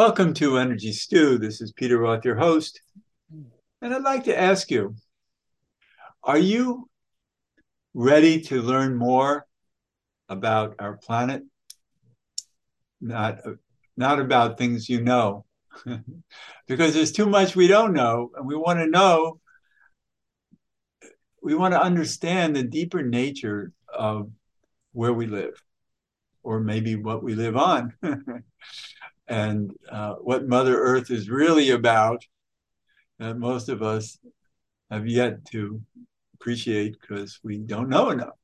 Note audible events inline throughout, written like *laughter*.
Welcome to Energy Stew. This is Peter Roth, your host. And I'd like to ask you Are you ready to learn more about our planet? Not, not about things you know, *laughs* because there's too much we don't know, and we want to know, we want to understand the deeper nature of where we live, or maybe what we live on. *laughs* and uh, what Mother Earth is really about that most of us have yet to appreciate because we don't know enough.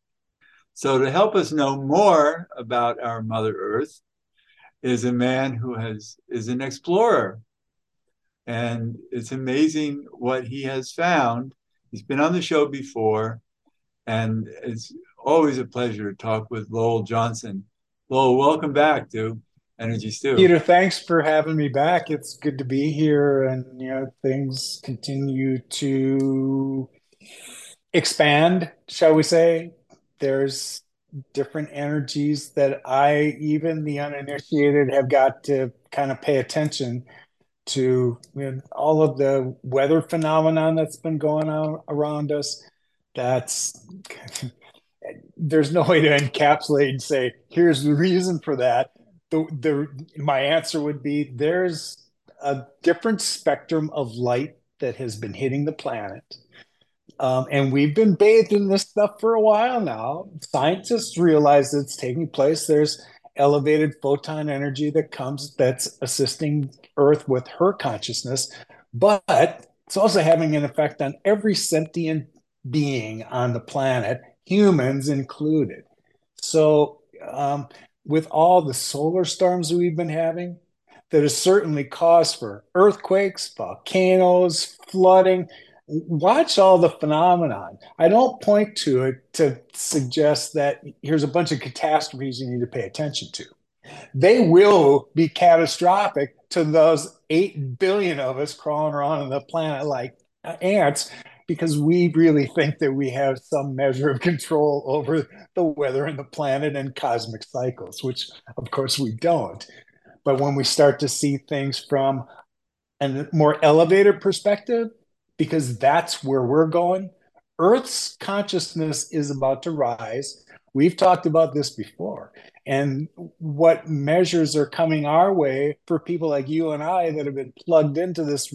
So, to help us know more about our Mother Earth is a man who has is an explorer, and it's amazing what he has found. He's been on the show before, and it's always a pleasure to talk with Lowell Johnson. Lowell, welcome back, dude. Energy Stew. Peter, thanks for having me back. It's good to be here, and you know things continue to expand, shall we say? There's different energies that I, even the uninitiated, have got to kind of pay attention to. You know, all of the weather phenomenon that's been going on around us. That's *laughs* there's no way to encapsulate and say here's the reason for that the, the my answer would be there's a different spectrum of light that has been hitting the planet. Um, and we've been bathed in this stuff for a while now. Scientists realize it's taking place. There's elevated photon energy that comes that's assisting Earth with her consciousness, but it's also having an effect on every sentient being on the planet, humans included. So um, with all the solar storms we've been having, that is certainly cause for earthquakes, volcanoes, flooding. Watch all the phenomenon. I don't point to it to suggest that here's a bunch of catastrophes you need to pay attention to. They will be catastrophic to those 8 billion of us crawling around on the planet like ants because we really think that we have some measure of control over the weather and the planet and cosmic cycles, which of course we don't. But when we start to see things from a more elevated perspective, because that's where we're going, Earth's consciousness is about to rise. We've talked about this before. And what measures are coming our way for people like you and I that have been plugged into this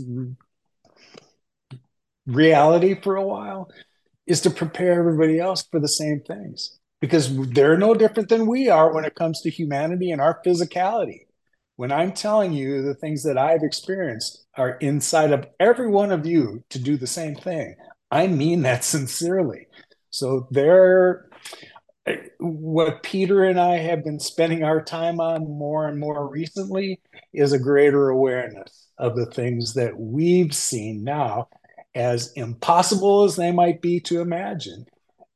reality for a while is to prepare everybody else for the same things because they're no different than we are when it comes to humanity and our physicality. When I'm telling you the things that I've experienced are inside of every one of you to do the same thing, I mean that *laughs* sincerely. So there what Peter and I have been spending our time on more and more recently is a greater awareness of the things that we've seen now as impossible as they might be to imagine,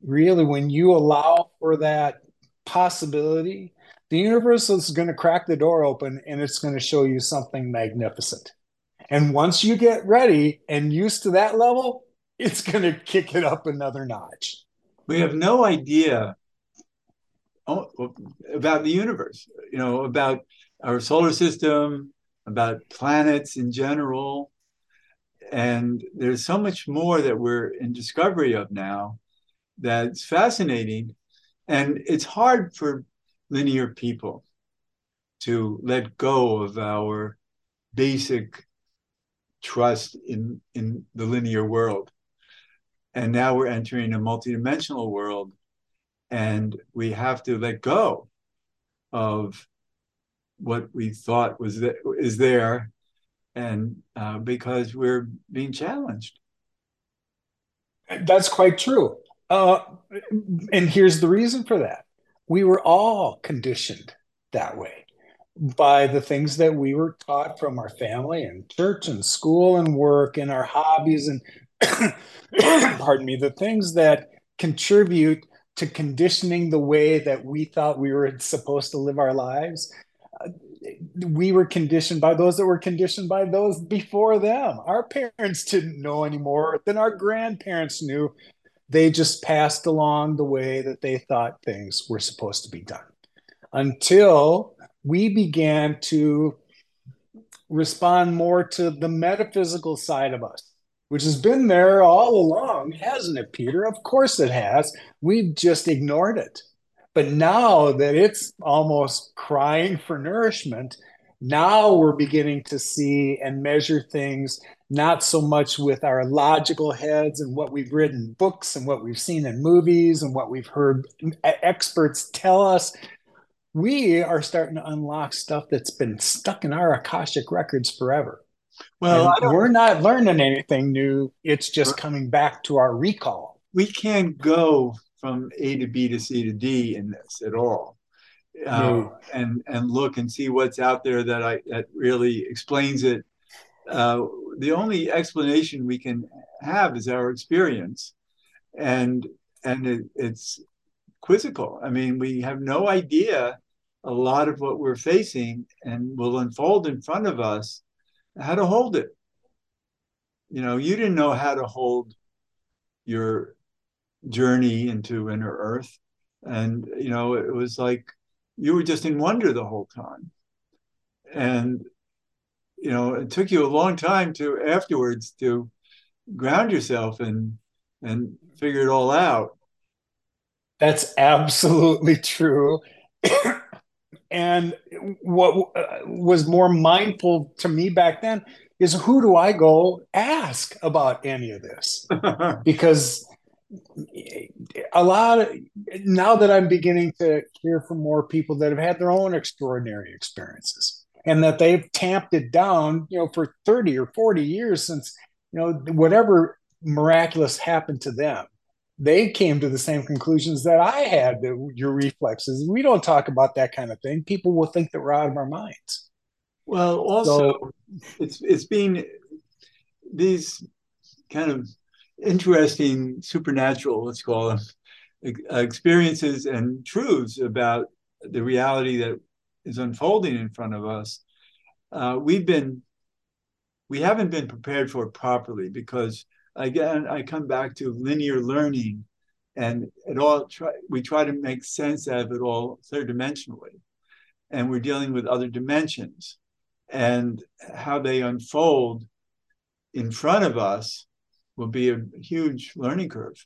really, when you allow for that possibility, the universe is going to crack the door open and it's going to show you something magnificent. And once you get ready and used to that level, it's going to kick it up another notch. We have no idea oh, about the universe, you know, about our solar system, about planets in general and there's so much more that we're in discovery of now that's fascinating. And it's hard for linear people to let go of our basic trust in in the linear world. And now we're entering a multidimensional world and we have to let go of what we thought was that is there and uh, because we're being challenged. That's quite true. Uh, and here's the reason for that we were all conditioned that way by the things that we were taught from our family and church and school and work and our hobbies and *coughs* pardon me the things that contribute to conditioning the way that we thought we were supposed to live our lives we were conditioned by those that were conditioned by those before them. Our parents didn't know any more than our grandparents knew. They just passed along the way that they thought things were supposed to be done until we began to respond more to the metaphysical side of us, which has been there all along, hasn't it, Peter? Of course it has. We've just ignored it. But now that it's almost crying for nourishment, now we're beginning to see and measure things not so much with our logical heads and what we've read in books and what we've seen in movies and what we've heard experts tell us. We are starting to unlock stuff that's been stuck in our Akashic records forever. Well, we're not learning anything new. It's just coming back to our recall. We can't go from A to B to C to D in this at all. Uh, and and look and see what's out there that I that really explains it uh, the only explanation we can have is our experience, and and it, it's quizzical. I mean, we have no idea a lot of what we're facing and will unfold in front of us how to hold it. You know, you didn't know how to hold your journey into inner earth. And, you know, it was like you were just in wonder the whole time. And you know, it took you a long time to afterwards to ground yourself and and figure it all out. That's absolutely true. and what uh, was more mindful to me back then is who do I go ask about any of this? *laughs* because a lot of now that I'm beginning to hear from more people that have had their own extraordinary experiences and that they've tamped it down, you know, for 30 or 40 years since, you know, whatever miraculous happened to them. They came to the same conclusions that I had, that your reflexes. We don't talk about that kind of thing. People will think that we're out of our minds. Well, also, so, it's it's been these kind of interesting supernatural, let's call them, experiences and truths about the reality that is unfolding in front of us, uh, we've been we haven't been prepared for it properly because again I come back to linear learning and it all try we try to make sense of it all third dimensionally and we're dealing with other dimensions and how they unfold in front of us will be a huge learning curve.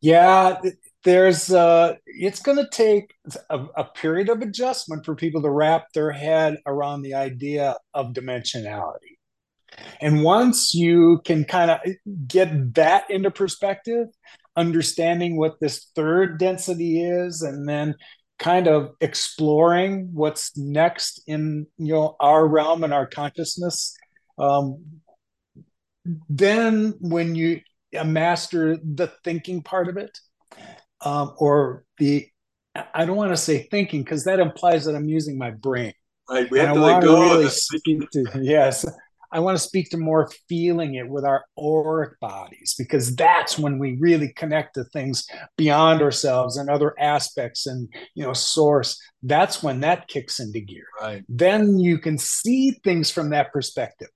Yeah there's uh it's going to take a, a, period of adjustment for people to wrap their head around the idea of dimensionality. And once you can kind of get that into perspective understanding what this third density is and then kind of exploring what's next in you know our realm and our consciousness um, then when you master the thinking part of it um, or the I don't want to say thinking because that implies that I'm using my brain. Right. We have and to I let go. Really speak to, yes. I want to speak to more feeling it with our auric bodies because that's when we really connect to things beyond ourselves and other aspects and you know source. That's when that kicks into gear. Right. Then you can see things from that perspective.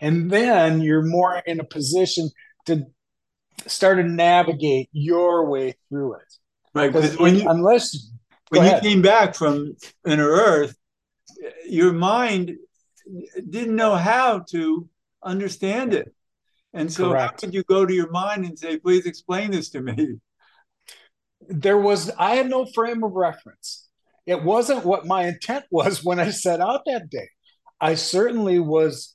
And then you're more in a position to start to navigate your way through it. Right, because when you unless when you came back from inner Earth, your mind didn't know how to understand it, and so Correct. how could you go to your mind and say, "Please explain this to me"? There was I had no frame of reference. It wasn't what my intent was when I set out that day. I certainly was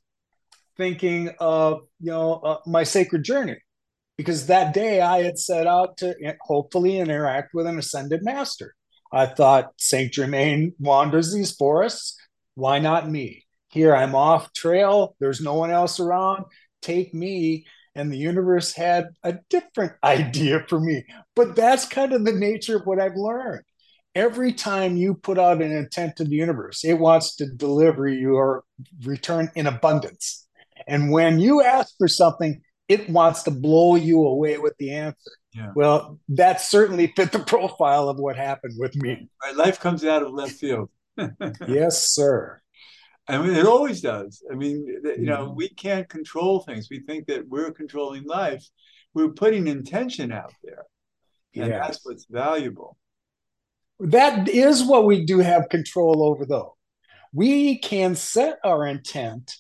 thinking of you know uh, my sacred journey because that day I had set out to hopefully interact with an ascended master. I thought Saint Germain wanders these forests. Why not me? Here I'm off trail. There's no one else around. Take me. And the universe had a different *laughs* idea for me. But that's kind of the nature of what I've learned. Every time you put out an intent to the universe, it wants to deliver your return in abundance. And when you ask for something, it wants to blow you away with the answer. Yeah. Well, that certainly fit the *laughs* profile of what happened with me. Right. Life comes out of left field. *laughs* yes, sir. I mean, it always does. I mean, you know, mm-hmm. we can't control things. We think that we're controlling life. We're putting intention out there. And yes. that's what's valuable. That is what we do have control over, though. we can set our intent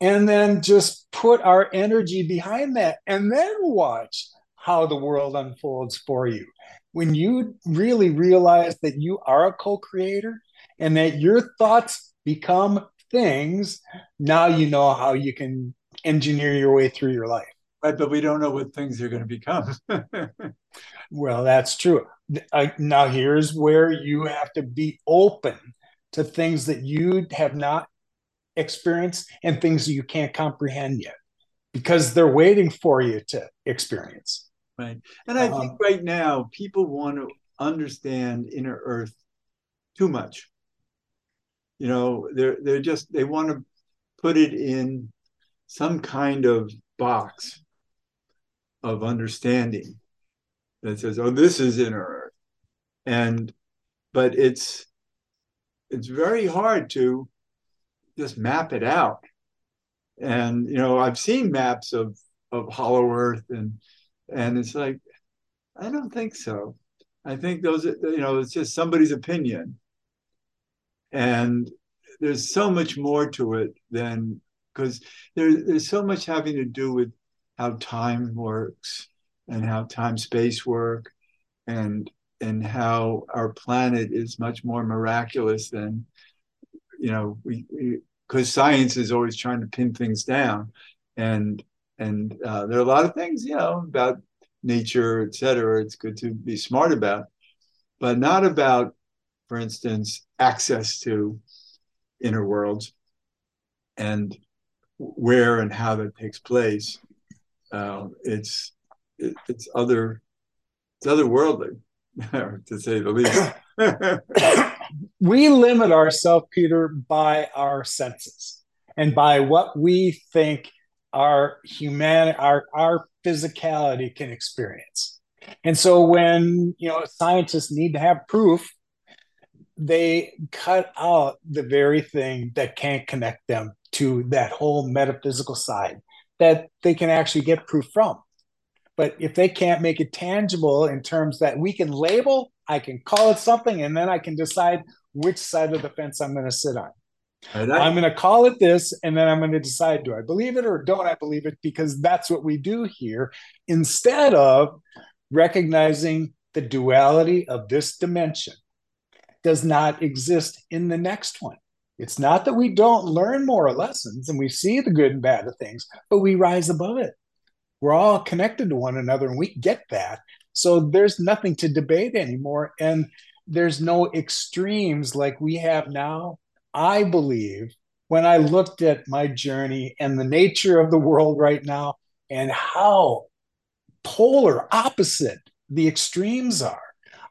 and then just put our energy behind that and then watch how the world unfolds for you. When you really realize that you are a co creator and that your thoughts become things, now you know how you can engineer your way through your life. Right, but we don't know what things are going to become. *laughs* well, that's true. I, now, here's where you have to be open to things that you have not experienced and things that you can't comprehend yet because they're waiting for you to experience. Right. And I um, think right now people want to understand inner earth too much. You know, they're they're just they want to put it in some kind of box of understanding that says, "Oh, this is inner earth," and but it's it's very hard to just map it out. And you know, I've seen maps of of Hollow Earth, and and it's like, I don't think so. I think those, you know, it's just somebody's opinion, and there's so much more to it than because there, there's so much having to do with how time works and how time space work and and how our planet is much more miraculous than you know we we because science is always trying to pin things down. And and uh, there are a lot of things you know about nature et cetera it's good to be smart about. But not about for instance access to inner worlds and where and how that takes place. Uh, it's it, it's other it's otherworldly *laughs* to say the least. *coughs* *coughs* we limit ourselves, Peter, by our senses and by what we think our human our our physicality can experience. And so when you know scientists need to have proof, they cut out the very thing that can't connect them to that whole metaphysical side that they can actually get proof from. But if they can't make it tangible in terms that we can label, I can call it something, and then I can decide which side of the fence I'm going to sit on. Right. I'm going to call it this, and then I'm going to decide do I believe it or don't I believe it? Because that's what we do here instead of recognizing the duality of this dimension does not exist in the next one. It's not that we don't learn more lessons and we see the good and bad of things, but we rise above it we're all connected to one another and we get that so there's nothing to debate anymore and there's no extremes like we have now. I believe when i looked at my journey and the nature of the world right now and how polar opposite the extremes are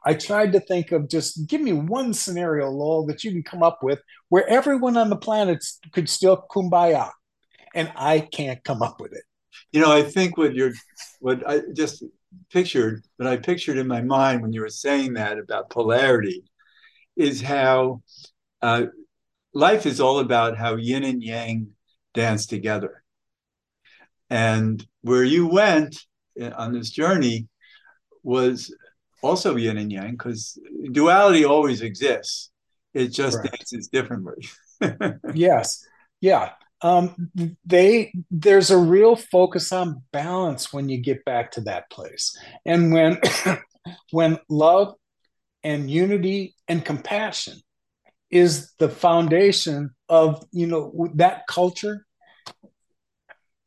i tried to think of just give me one scenario lowell that you can come up with where everyone on the planet could still kumbaya and i can't come up with it. You know, I think what you're, what I just pictured, what I pictured in my mind when you were saying that about polarity, is how uh, life is all about how yin and yang dance together. And where you went on this journey was also yin and yang because duality always exists. It just Correct. dances differently. *laughs* yes. Yeah um, they there's a real focus on balance when you get back to that place. And when *coughs* when love and unity and compassion is the foundation of you know that culture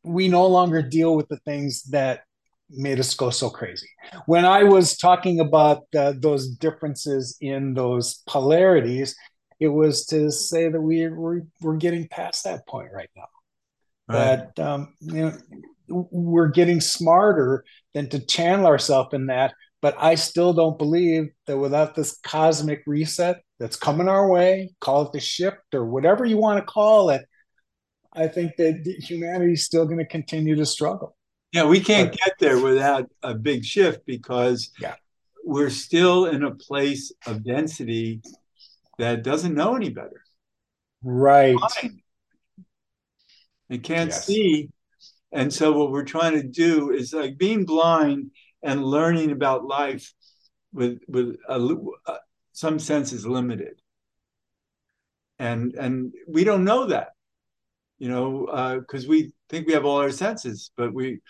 we no longer deal with the things that made us go so crazy. When i was talking about uh, those differences in those polarities it was to say that we we're, we're getting past that point right now. Right. That um, you know we're getting smarter than to channel ourselves in that. But I still don't believe that without this cosmic reset that's coming our way, call it the shift or whatever you want to call it, I think that humanity is still going to continue to struggle. Yeah, we can't get there without a big shift because yeah. we're still in a place of density that doesn't know any better. Right. They can't yes. see. And so what we're trying to do is like being blind and learning about life with with a, uh, some sense is limited. and and we don't know that you know because uh, we think we have all our senses but we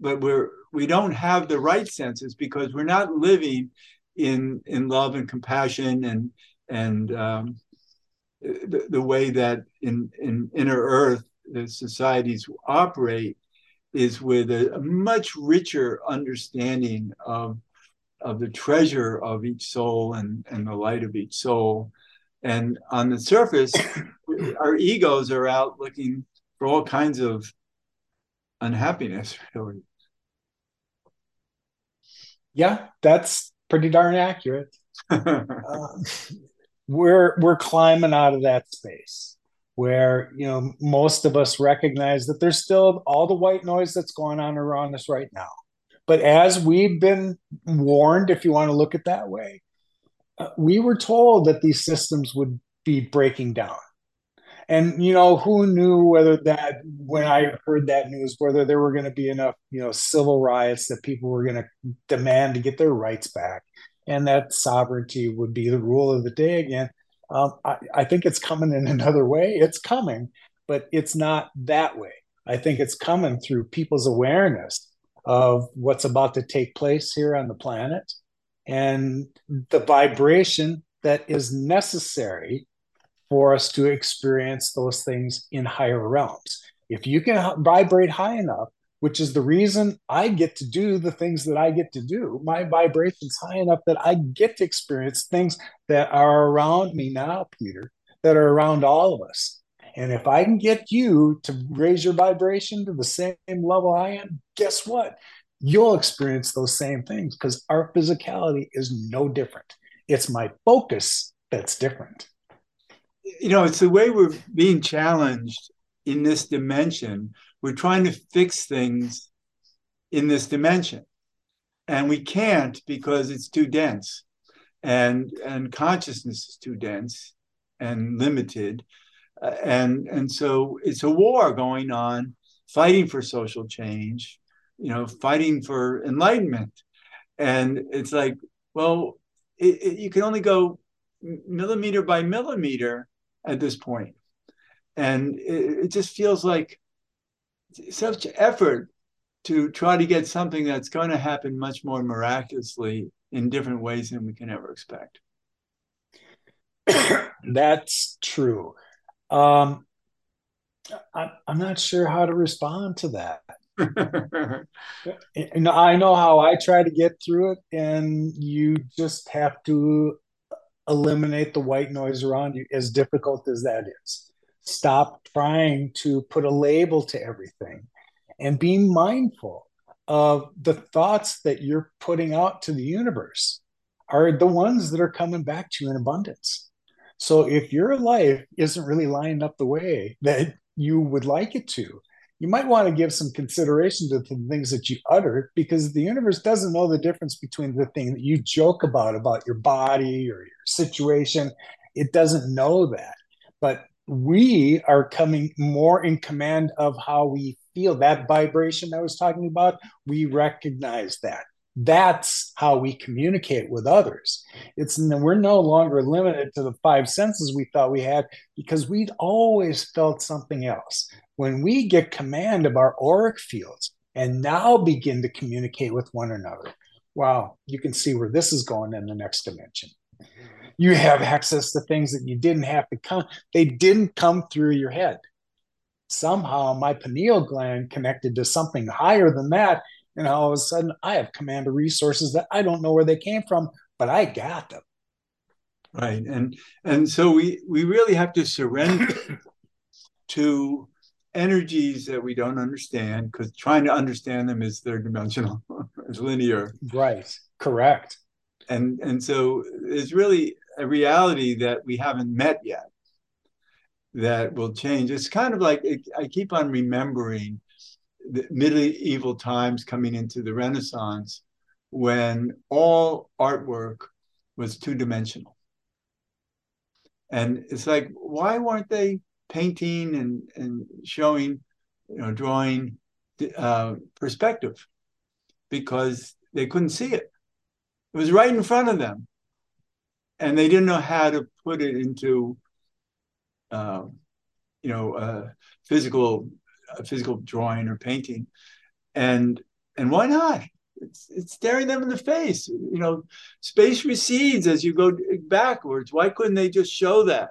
but we're we don't have the right senses because we're not living in in love and compassion and and um, the, the way that in in inner earth the societies operate is with a, a much richer understanding of of the treasure of each soul and and the light of each soul. And on the surface *coughs* our egos are out looking for all kinds of unhappiness really. Yeah that's pretty darn accurate. Uh, *laughs* we're we're climbing out of that space where you know most of us recognize that there's still all the white noise that's going on around us right now. But as we've been warned if you want to look at that way uh, we were told that these systems would be breaking down. And you know who knew whether that when i heard that news whether there were going to be enough you know civil riots that people were going to demand to get their rights back and that sovereignty would be the rule of the day again. Um, I, I think it's coming in *laughs* another way. It's coming but it's not that way. I think it's coming through people's awareness of what's about to take place here on the planet and the vibration that is necessary for us to experience those things in higher realms. If you can vibrate high enough, which is the reason I get to do the things that I get to do, my vibration's high enough that I get to experience things that are around me now, Peter, that are around all of us. And if I can get you to raise your vibration to the same level I am, guess what? You'll experience those same things because our physicality is no different. It's my focus that's different you know, it's the way we're being challenged in this dimension. We're trying to fix things in this dimension. And we can't because it's too dense. And and consciousness is too dense and limited. Uh, and and so it's a war going on, fighting for social change, you know, fighting for enlightenment. And it's like, well, it, it, you can only go millimeter by millimeter at this point. And it, it just feels like such effort to try to get something that's going to happen much more miraculously in different ways than we can ever expect. *coughs* that's true. Um, I, am not sure how to respond to that. *laughs* I know how I try to get through it, and you just have to eliminate the white noise around you, as difficult as that is. Stop trying to put a label to everything and be mindful of the thoughts that you're putting out to the universe are the ones that are coming back to you in abundance. So if your life isn't really lined up the way that you would like it to, you might want to give some consideration to the things that you utter because the universe doesn't know the difference between the thing that you joke about about your body or your situation it doesn't know that but we are coming more in command of how we feel. That vibration i was talking about we recognize that. That's how we communicate with others. It's we're no longer limited to the five senses we thought we had because we'd always felt something else. When we get command of our auric fields and now begin to communicate with one another wow you can see where this is going in the next dimension you have access to things that you didn't have to come they didn't come through your head somehow my pineal gland connected to something higher than that and all of a sudden I have command of resources that I don't know where they came from, but I got them. Right. And and so we we really have to surrender *coughs* to energies that we don't understand because trying to understand them is third dimensional, *laughs* is linear. Right. Correct. And and so it's really a reality that we haven't met yet that will change. It's kind of like it, I keep on remembering the medieval times coming into the Renaissance when all artwork was two dimensional. And it's like, why weren't they painting and, and showing, you know, drawing uh, perspective? Because they couldn't see it. It was right in front of them. And they didn't know how to put it into uh, you know, uh, physical, a physical drawing or painting, and and why not? It's it's staring them in the face. You know, space recedes as you go backwards. Why couldn't they just show that?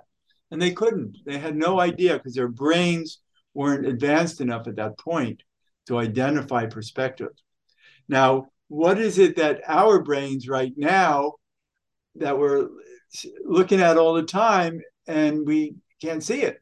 And they couldn't. They had no idea because their brains weren't advanced enough at that point to identify perspective. Now, what is it that our brains right now that we're looking at all the time and we can't see it?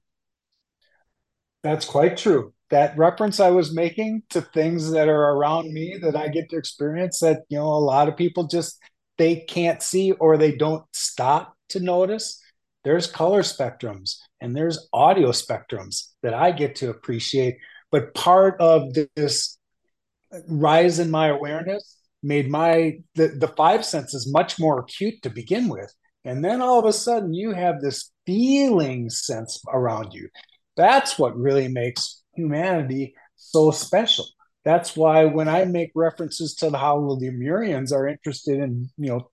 That's quite true. That reference I was making to things that are around me that I get to experience that, you know, a lot of people just they can't see or they don't stop to notice. There's color spectrums and there's audio spectrums that I get to appreciate. But part of this rise in my awareness made my the, the five senses much more acute to begin with. And then all of a sudden you have this feeling sense around you. That's what really makes humanity so special. That's why when i make references to the how the lemurians are interested in you know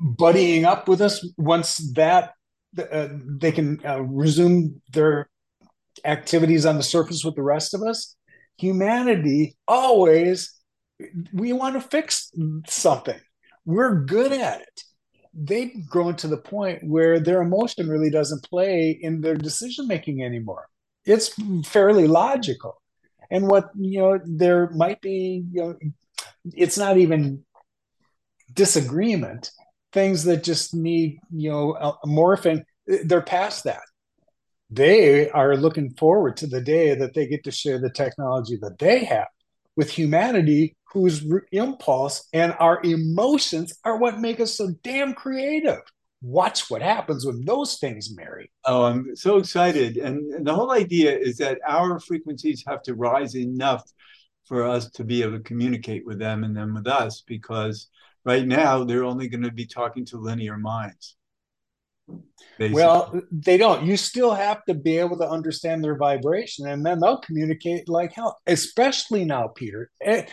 buddying up with us once that uh, they can uh, resume their activities on the surface with the rest of us humanity always we want to fix something. We're good at it. They've grown to the point where their emotion really doesn't play in their decision making anymore. It's fairly logical. And what you know there might be you know it's not even disagreement. Things that just need you know morphing they're past that. They are looking forward to the day that they get to share the technology that they have with humanity whose impulse and our emotions are what make us so damn creative watch what happens when those things marry oh i'm so excited and, and the whole idea is that our frequencies have to rise enough for us to be able to communicate with them and them with us because right now they're only going to be talking to linear minds Basically. Well, they don't. You still have to be able to understand their vibration, and then they'll communicate like hell. Especially now, Peter. Eh,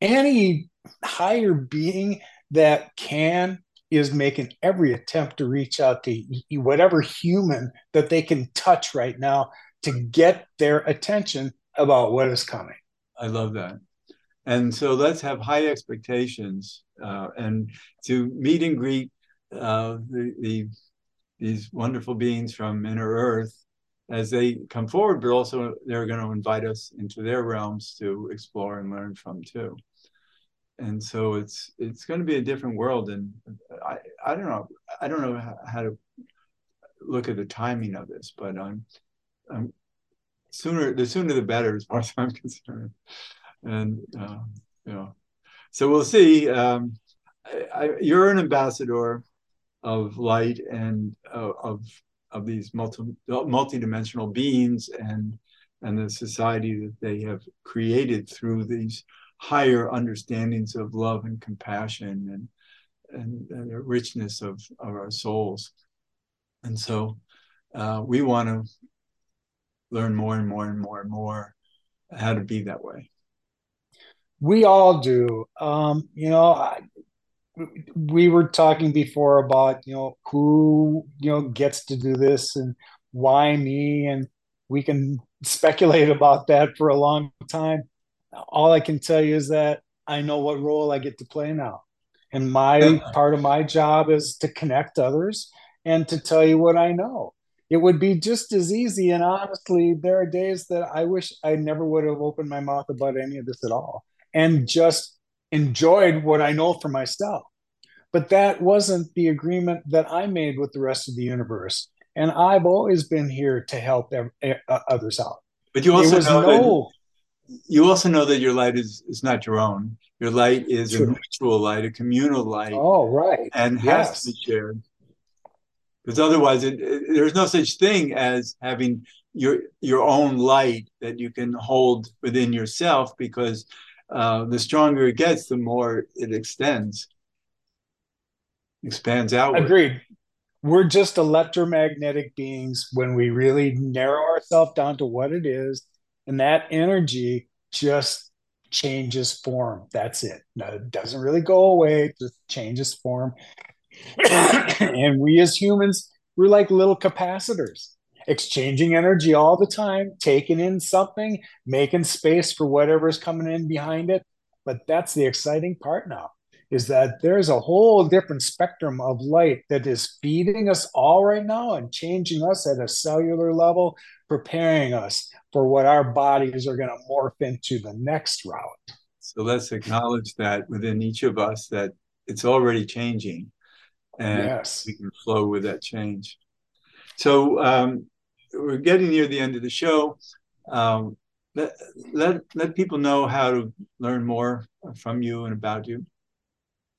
Any higher being that can is making every attempt to reach out to whatever human that they can touch right now to get their attention about what is coming. I love that. And so let's have high expectations uh, and to meet and greet uh, the, the these wonderful beings from inner earth as they come forward, but also they're going to invite us into their realms to explore and learn from too. And so it's it's going to be a different world, and I I don't know I don't know how, to look at the timing of this, but I'm, I'm sooner the sooner the better as far as I'm *laughs* concerned, and uh, you know, so we'll see. Um, I, I, you're an ambassador of light and uh, of of these multi multidimensional beings and and the society that they have created through these higher understandings of love and compassion and and, and the richness of, of our souls. And so uh, we want to learn more and more and more and more how to be that way. We all do. Um, you know, I, we were talking before about you know who you know gets to do this and why me? And we can *laughs* speculate about that for a long time. All i can tell you is that i know what role i get to play now. And my part of my job is to connect others and to tell you what i know. It would be just as easy and honestly there are days that i wish i never would have opened my mouth about any of this at all. And just enjoyed what I know for myself. But that wasn't the agreement that I made with the rest of the universe. And I've always been here to help uh, others out. But you also know no, that you also know that your light is, is not your own. Your light is true. a mutual light, a communal light. Oh, right. And yes. has to be shared. Because otherwise, it, it, there's no such thing as having your your own light that you can hold within yourself because uh, the stronger it gets, the more it extends, expands out. Agreed. We're just electromagnetic beings when we really narrow ourselves down to what it is, and that energy just changes form. That's it. No, it doesn't really go away, it just changes form. *coughs* and we as humans we're like little capacitors, exchanging energy all the time, taking in something, making space for whatever's coming in behind it. But that's the exciting part now is that there's a whole different spectrum of light that is feeding us all right now and changing us at a cellular level, preparing us for what our bodies are going to morph into the next route. So let's acknowledge that within each of us that it's already changing and yes. we can flow with that change. So um, we're getting near the end of the show. Um, let, let, let people know how to learn more from you and about you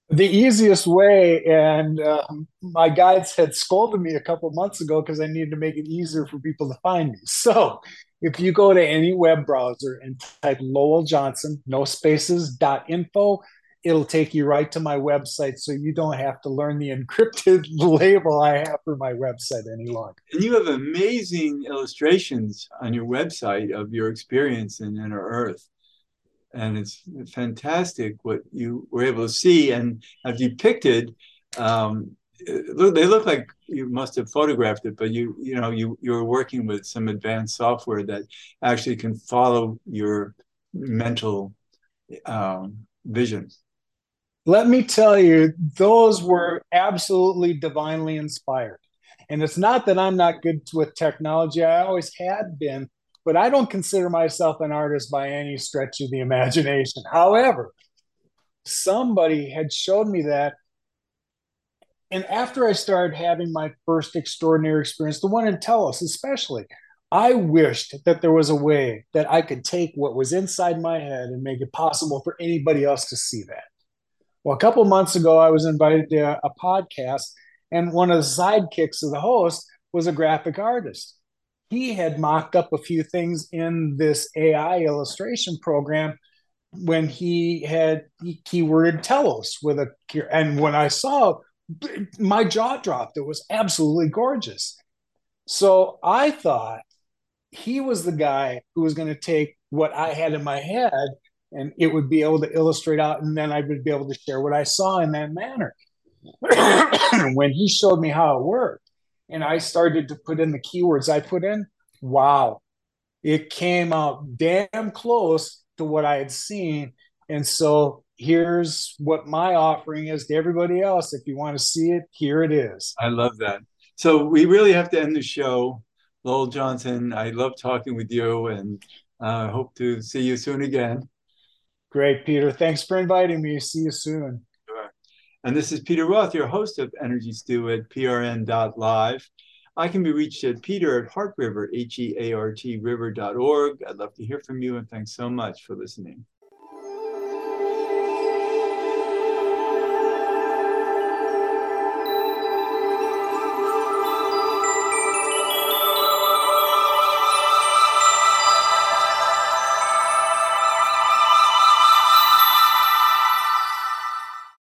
the easiest way and uh, my guides had scolded me a couple months ago because i needed to make it easier for people to find me so if you go to any web browser and type lowell johnson no spaces dot info it'll take you right to my website so you don't have to learn the *laughs* encrypted label i have for my website any longer and you have amazing illustrations on your website of your experience in inner earth and it's fantastic what you were able to see and have depicted. Um, they look like you must have photographed it, but you you know you you're working with some advanced software that actually can follow your mental um, vision. Let me tell you, those were absolutely divinely inspired. And it's not that I'm not good with technology; I always had been but I don't consider myself an artist by any stretch of the imagination. However, somebody had showed me that. And after I started having my first extraordinary experience, the one in Telos especially, I wished that there was a way that I could take what was inside my head and make it possible for anybody else to see that. Well, a couple months ago, I was invited to a podcast, and one of the sidekicks of the host was a graphic artist he had mocked up a few things in this AI illustration program when he had he keyworded Telos with a and when I saw my jaw dropped. It was absolutely gorgeous. So I thought he was the guy who was going to take what I had in my head and it would be able to illustrate out and then I would be able to share what I saw in that manner. *coughs* when he showed me how it worked, and I started to put in the keywords I put in, wow, it came out damn close to what I had seen. And so here's what my offering is to everybody else. If you want to see it, here it is. I love that. So we really have to end the show. Lowell Johnson, I love talking with you and I uh, hope to see you soon again. Great, Peter. Thanks for inviting me. See you soon. Sure. And this is Peter Roth, your host of Energy Stew at prn.live. I can be reached at peter at heart river, H E A R T river.org. I'd love to hear from you and thanks so much for listening.